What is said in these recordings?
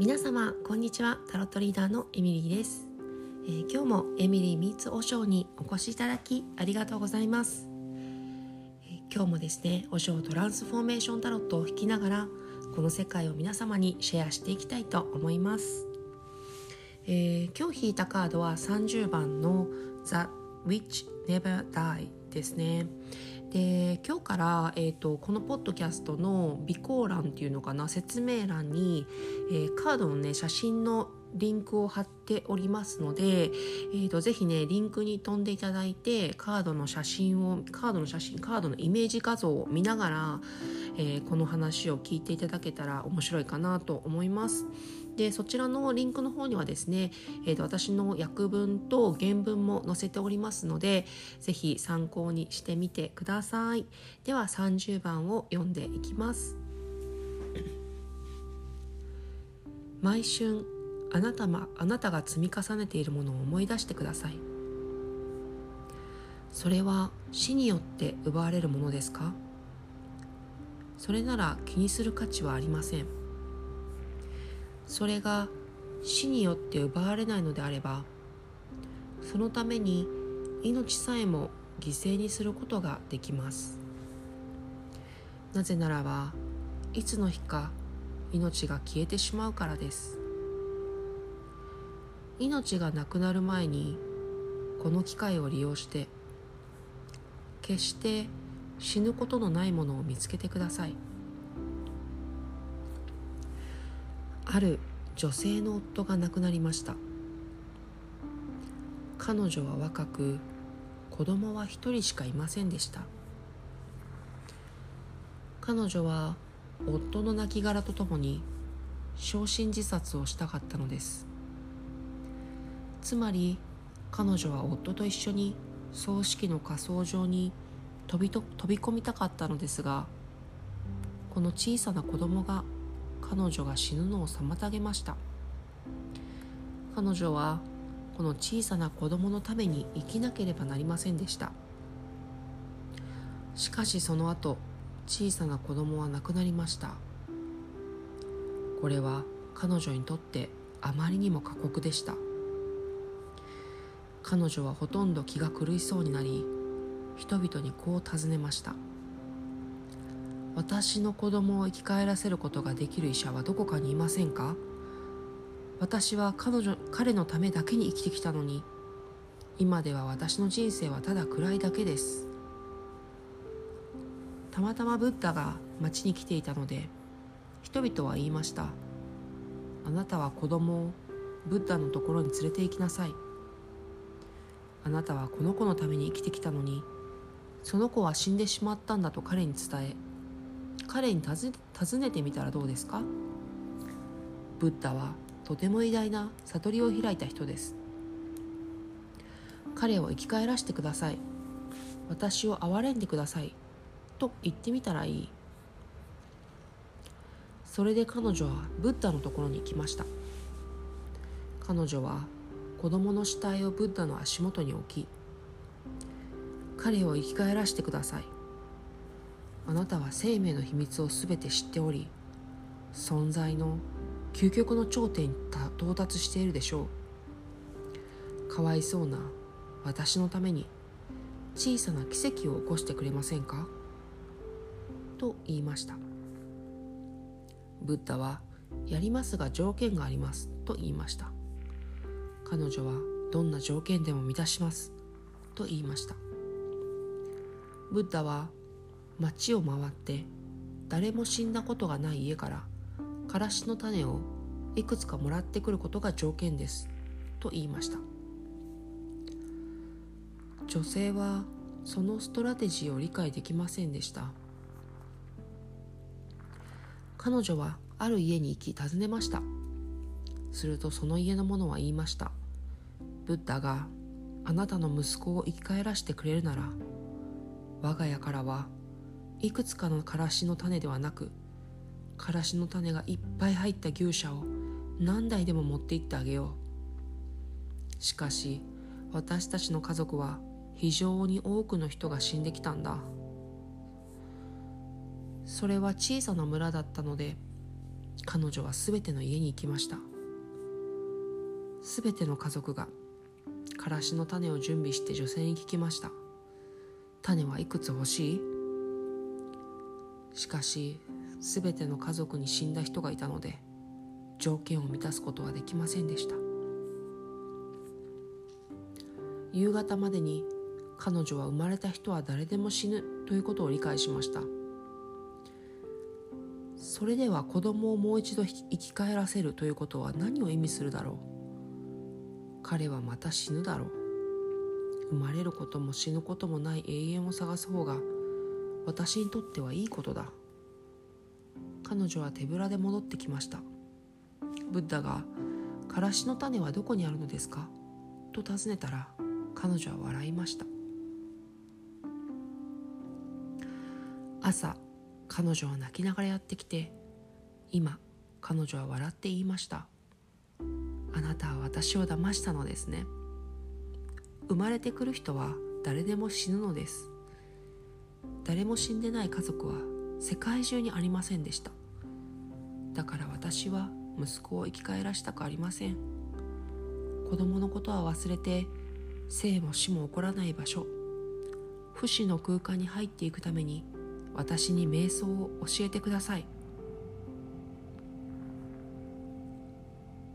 皆様こんにちは。タロットリーダーのエミリーです、えー、今日もエミリーミーツおショーにお越しいただきありがとうございます、えー、今日もですねおショートランスフォーメーションタロットを弾きながらこの世界を皆様にシェアしていきたいと思います、えー、今日引いたカードは30番の The Witch Never Die ですね。で今日から、えーと、このポッドキャストの備考欄っていうのかな説明欄に、えー、カードのね写真のリンクを貼っておりますので、えーと、ぜひねリンクに飛んでいただいてカードの写真をカードの写真カードのイメージ画像を見ながら、えー、この話を聞いていただけたら面白いかなと思います。でそちらのリンクの方にはですね、えーと、私の訳文と原文も載せておりますので是非参考にしてみてください。では30番を読んでいきます。毎春あなたまあなたが積み重ねているものを思い出してください。それは死によって奪われるものですか？それなら気にする価値はありません。それが死によって奪われないのであればそのために命さえも犠牲にすることができます。なぜならばいつの日か命が消えてしまうからです。命がなくなる前にこの機会を利用して決して死ぬことのないものを見つけてください。ある女性の夫が亡くなりました。彼女は若く子供は一人しかいませんでした。彼女は夫の亡骸とともに焼身自殺をしたかったのです。つまり彼女は夫と一緒に葬式の火葬場に飛びと飛び込みたかったのですがこの小さな子供が彼女が死ぬのを妨げました。彼女はこの小さな子供のために生きなければなりませんでした。しかしその後小さな子供は亡くなりました。これは彼女にとってあまりにも過酷でした。彼女はほとんど気が狂いそうになり人々にこう尋ねました。私の子供を生き返らせることができる医者はどこかにいませんか？私は彼女彼のためだけに生きてきたのに。今では私の人生はただ暗いだけです。たまたまブッダが町に来ていたので人々は言いました。あなたは子供をブッダのところに連れて行きなさい。あなたはこの子のために生きてきたのにその子は死んでしまったんだと彼に伝え彼に尋ねてみたらどうですか？ブッダはとても偉大な悟りを開いた人です。彼を生き返らせてください。私を憐れんでください。と言ってみたらいい。それで彼女はブッダのところに行きました。彼女は子供の死体をブッダの足元に置き彼を生き返らせてください。あなたは生命の秘密を全て知っており存在の究極の頂点に到達しているでしょう。かわいそうな私のために小さな奇跡を起こしてくれませんか？と言いました。ブッダはやりますが条件があります。と言いました。彼女はどんな条件でも満たします。と言いました。ブッダは町を回って誰も死んだことがない家からからしの種をいくつかもらってくることが条件ですと言いました。女性はそのストラテジーを理解できませんでした。彼女はある家に行き訪ねました。するとその家の者は言いました。ブッダがあなたの息子を生き返らせてくれるなら我が家からはいくつかのからしの種ではなくからしの種がいっぱい入った牛舎を何台でも持って行ってあげよう。しかし私たちの家族は非常に多くの人が死んできたんだ。それは小さな村だったので彼女は全ての家に行きました。全ての家族がからしの種を準備して女性に聞きました。種はいくつ欲しい？しかし全ての家族に死んだ人がいたので条件を満たすことはできませんでした。夕方までに彼女は生まれた人は誰でも死ぬということを理解しました。それでは子供をもう一度生き返らせるということは何を意味するだろう。彼はまた死ぬだろう。生まれることも死ぬこともない永遠を探す方が私にとってはいいことだ。彼女は手ぶらで戻ってきました。ブッダが「からしの種はどこにあるのですか?」と尋ねたら彼女は笑いました。朝彼女は泣きながらやってきて今彼女は笑って言いましたあなたは私を騙したのですね。生まれてくる人は誰でも死ぬのです。誰も死んでない家族は世界中にありませんでした。だから私は息子を生き返らしたくありません。子供のことは忘れて生も死も起こらない場所。不死の空間に入っていくために私に瞑想を教えてください。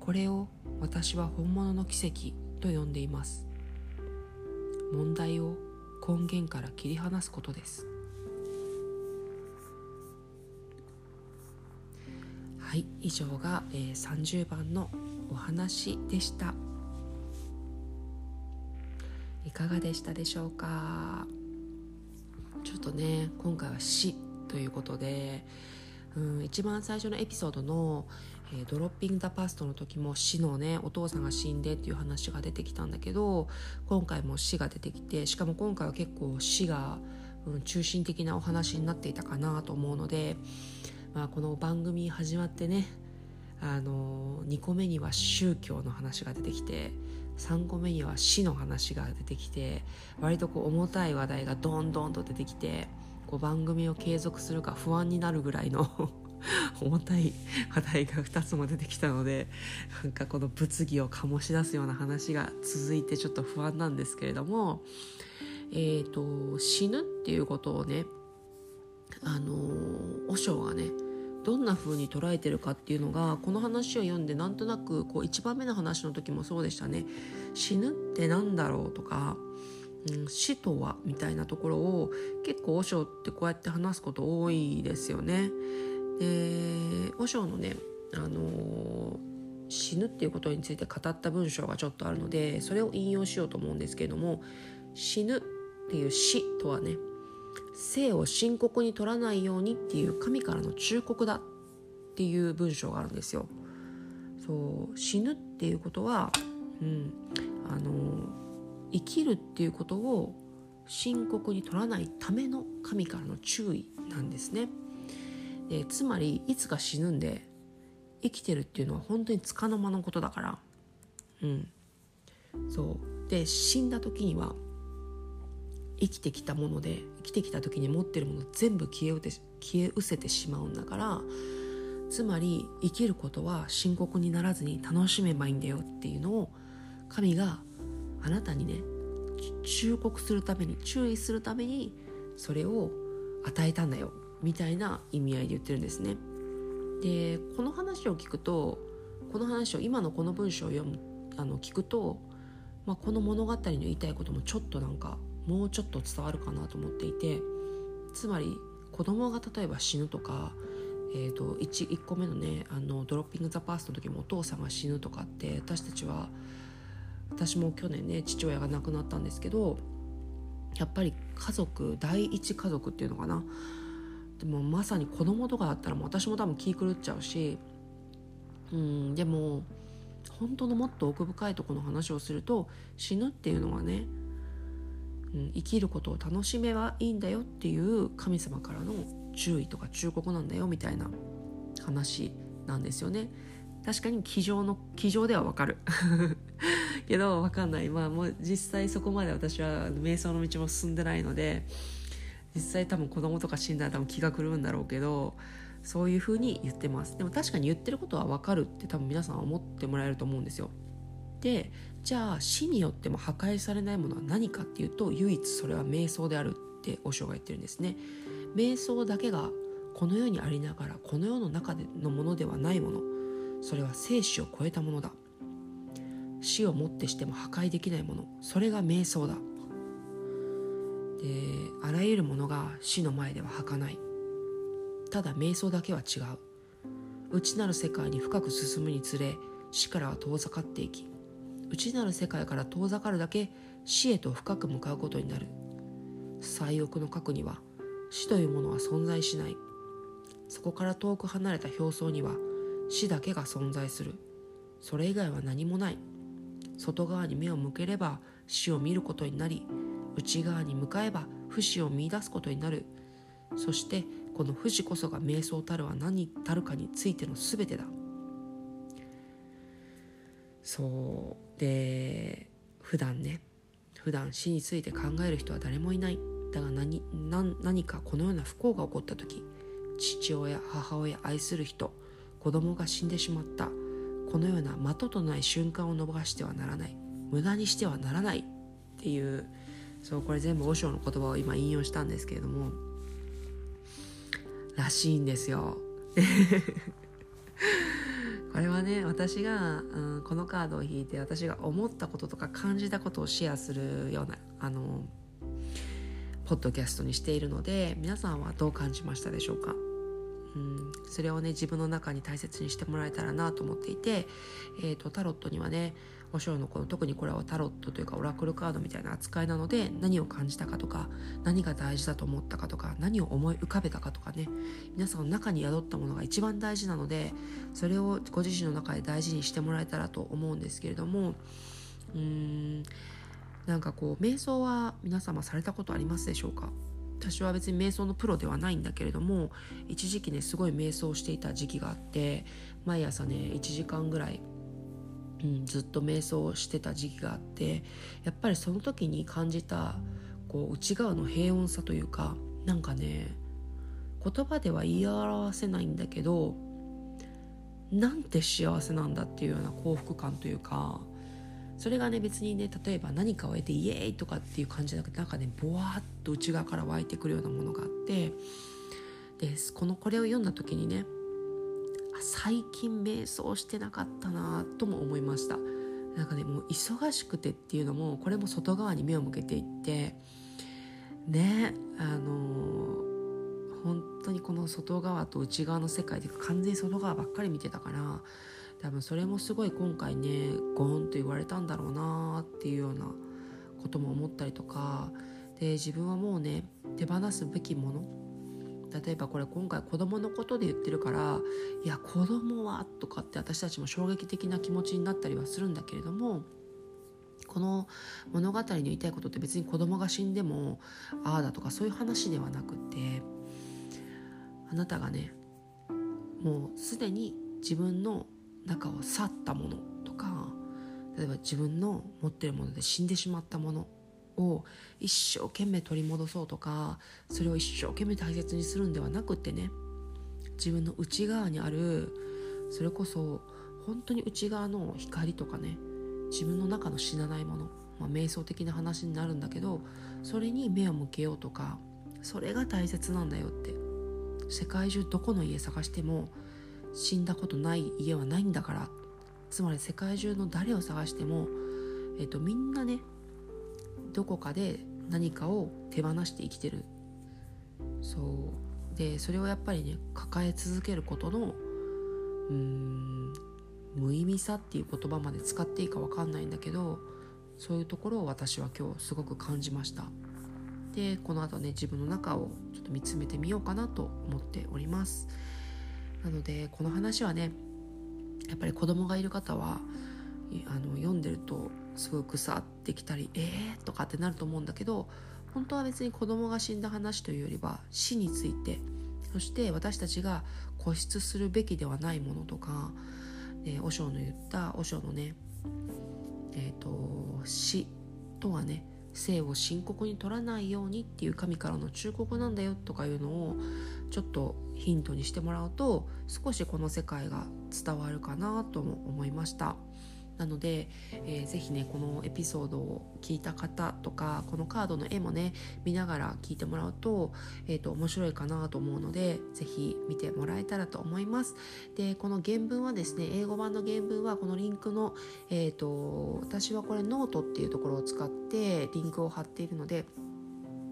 これを私は本物の奇跡と呼んでいます。問題を根源から切り離すことです。はい以上が、えー、30番のお話でした。いかがでしたでしょうか？ちょっとね今回は死ということでうん一番最初のエピソードの、えー、ドロッピング・ザ・パストの時も死のねお父さんが死んでっていう話が出てきたんだけど今回も死が出てきてしかも今回は結構死が、うん、中心的なお話になっていたかなと思うのでまあ、この番組始まってねあの2個目には宗教の話が出てきて3個目には死の話が出てきて割とこう重たい話題がどんどんと出てきてこう番組を継続するか不安になるぐらいの 重たい話題が2つも出てきたのでなんかこの物議を醸し出すような話が続いてちょっと不安なんですけれども、えーと、死ぬっていうことをねあの和尚がねどんな風に捉えてるかっていうのがこの話を読んでなんとなくこう1番目の話の時もそうでしたね死ぬって何だろうとか、うん、死とはみたいなところを結構和尚ってこうやって話すこと多いですよね。で和尚のね、あのー、死ぬっていうことについて語った文章がちょっとあるのでそれを引用しようと思うんですけれども死ぬっていう死とはね生を深刻に取らないようにっていう神からの忠告だっていう文章があるんですよ。そう死ぬっていうことは、うん、あの生きるっていうことを深刻に取らないための神からの注意なんですね。でつまりいつか死ぬんで生きてるっていうのは本当につかの間のことだから。うん、そう。で死んだ時には生きてきたもので生きてきた時に持ってるもの全部消えうて消え失せてしまうんだからつまり生きることは深刻にならずに楽しめばいいんだよっていうのを神があなたにね忠告するために注意するためにそれを与えたんだよ。みたいな意味合いで言ってるんですね。でこの話を聞くとこの話を今のこの文章を読むあの聞くと、まあ、この物語の言いたいこともちょっとなんかもうちょっと伝わるかなと思っていてつまり子供が例えば死ぬとか、えーと、1, 1個目のねあのドロッピング・ザ・パースの時もお父さんが死ぬとかって私たちは私も去年ね父親が亡くなったんですけどやっぱり家族第一家族っていうのかなでもまさに子供とかだったらもう私も多分気狂っちゃうしうんでも本当のもっと奥深いとこの話をすると死ぬっていうのはねうん、生きることを楽しめばいいんだよっていう神様からの注意とか忠告なんだよみたいな話なんですよね。確かに机上の机上ではわかる けどわかんないまあもう実際そこまで私は瞑想の道も進んでないので実際多分子供とか死んだら多分気が狂うんだろうけどそういうふうに言ってます。でも確かに言ってることは分かるって多分皆さん思ってもらえると思うんですよ。でじゃあ死によっても破壊されないものは何かっていうと唯一それは瞑想であるって和尚が言ってるんですね。瞑想だけがこの世にありながらこの世の中でのものではないもの。それは生死を超えたものだ。死をもってしても破壊できないもの。それが瞑想だ。であらゆるものが死の前では儚い。ただ瞑想だけは違う。内なる世界に深く進むにつれ死からは遠ざかっていき内なる世界から遠ざかるだけ死へと深く向かうことになる。最奥の核には死というものは存在しない。そこから遠く離れた表層には死だけが存在する。それ以外は何もない。外側に目を向ければ死を見ることになり内側に向かえば不死を見いだすことになる。そしてこの不死こそが瞑想たるは何たるかについての全てだ。そう。で普段ね普段死について考える人は誰もいない。だが何何かこのような不幸が起こった時父親母親愛する人子供が死んでしまった。このような的とない瞬間を伸ばしてはならない。無駄にしてはならないっていうそうこれ全部和尚の言葉を今引用したんですけれども。らしいんですよ。これはね私が、うん、このカードを引いて私が思ったこととか感じたことをシェアするようなあのポッドキャストにしているので皆さんはどう感じましたでしょうか？うん、それをね自分の中に大切にしてもらえたらなと思っていて、えーと、タロットにはねお尚のこの特にこれはタロットというかオラクルカードみたいな扱いなので何を感じたかとか何が大事だと思ったかとか何を思い浮かべたかとかね。皆さんの中に宿ったものが一番大事なのでそれをご自身の中で大事にしてもらえたらと思うんですけれどもうーんなんかこう瞑想は皆様されたことありますでしょうか？私は別に瞑想のプロではないんだけれども一時期ねすごい瞑想していた時期があって毎朝ね1時間ぐらい、うん、ずっと瞑想してた時期があってやっぱりその時に感じたこう内側の平穏さというかなんかね言葉では言い表せないんだけどなんて幸せなんだっていうような幸福感というかそれがね別にね例えば何かを得てイエーイとかっていう感じじゃなくてなんかねボワーッと内側から湧いてくるようなものがあってでこのこれを読んだ時にね最近瞑想してなかったなとも思いました。なんかねもう忙しくてっていうのもこれも外側に目を向けていってねあのー、本当にこの外側と内側の世界で完全に外側ばっかり見てたから多分それもすごい今回ねゴーンと言われたんだろうなっていうようなことも思ったりとかで自分はもうね手放すべきもの例えばこれ今回子供のことで言ってるからいや子供はとかって私たちも衝撃的な気持ちになったりはするんだけれどもこの物語に言いたいことって別に子供が死んでもああだとかそういう話ではなくてあなたがねもうすでに自分の中を去ったものとか例えば自分の持ってるもので死んでしまったものを一生懸命取り戻そうとかそれを一生懸命大切にするんではなくってね自分の内側にあるそれこそ本当に内側の光とかね自分の中の死なないもの、まあ、瞑想的な話になるんだけどそれに目を向けようとかそれが大切なんだよって世界中どこの家探しても死んだことない家はないんだからつまり世界中の誰を探しても、えっと、みんなねどこかで何かを手放して生きてる。そう。でそれをやっぱりね抱え続けることのうーん無意味さっていう言葉まで使っていいか分かんないんだけどそういうところを私は今日すごく感じました。でこの後ね自分の中をちょっと見つめてみようかなと思っております。なのでこの話はねやっぱり子供がいる方はあの読んでるとすごく腐ってきたりえーとかってなると思うんだけど本当は別に子供が死んだ話というよりは死についてそして私たちが固執するべきではないものとか、えー、和尚の言った和尚のねえ、ー、と死とはね生を深刻に取らないようにっていう神からの忠告なんだよとかいうのをちょっとヒントにしてもらうと少しこの世界が伝わるかなとも思いました。なので、えー、ぜひねこのエピソードを聞いた方とかこのカードの絵もね見ながら聞いてもらうと,、えーと、面白いかなと思うのでぜひ見てもらえたらと思います。でこの原文はですね英語版の原文はこのリンクの、えーと私はこれノートっていうところを使ってリンクを貼っているので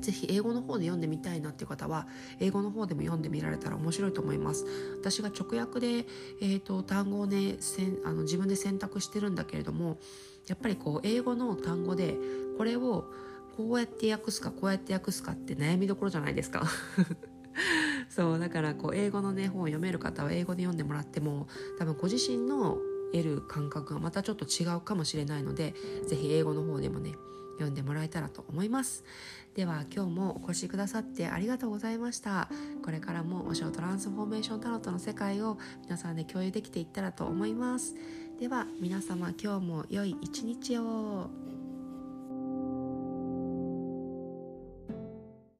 ぜひ英語の方で読んでみたいなっていう方は英語の方でも読んでみられたら面白いと思います。私が直訳で、えーと、単語をねあの自分で選択してるんだけれどもやっぱりこう英語の単語でこれをこうやって訳すかこうやって訳すかって悩みどころじゃないですか。そうだからこう英語のね本を読める方は英語で読んでもらっても多分ご自身の得る感覚がまたちょっと違うかもしれないので是非英語の方でもね読んでもらえたらと思います。では今日もお越しくださってありがとうございました。これからもお塩トランスフォーメーションタロットの世界を皆さんで共有できていったらと思います。では皆様今日も良い一日を。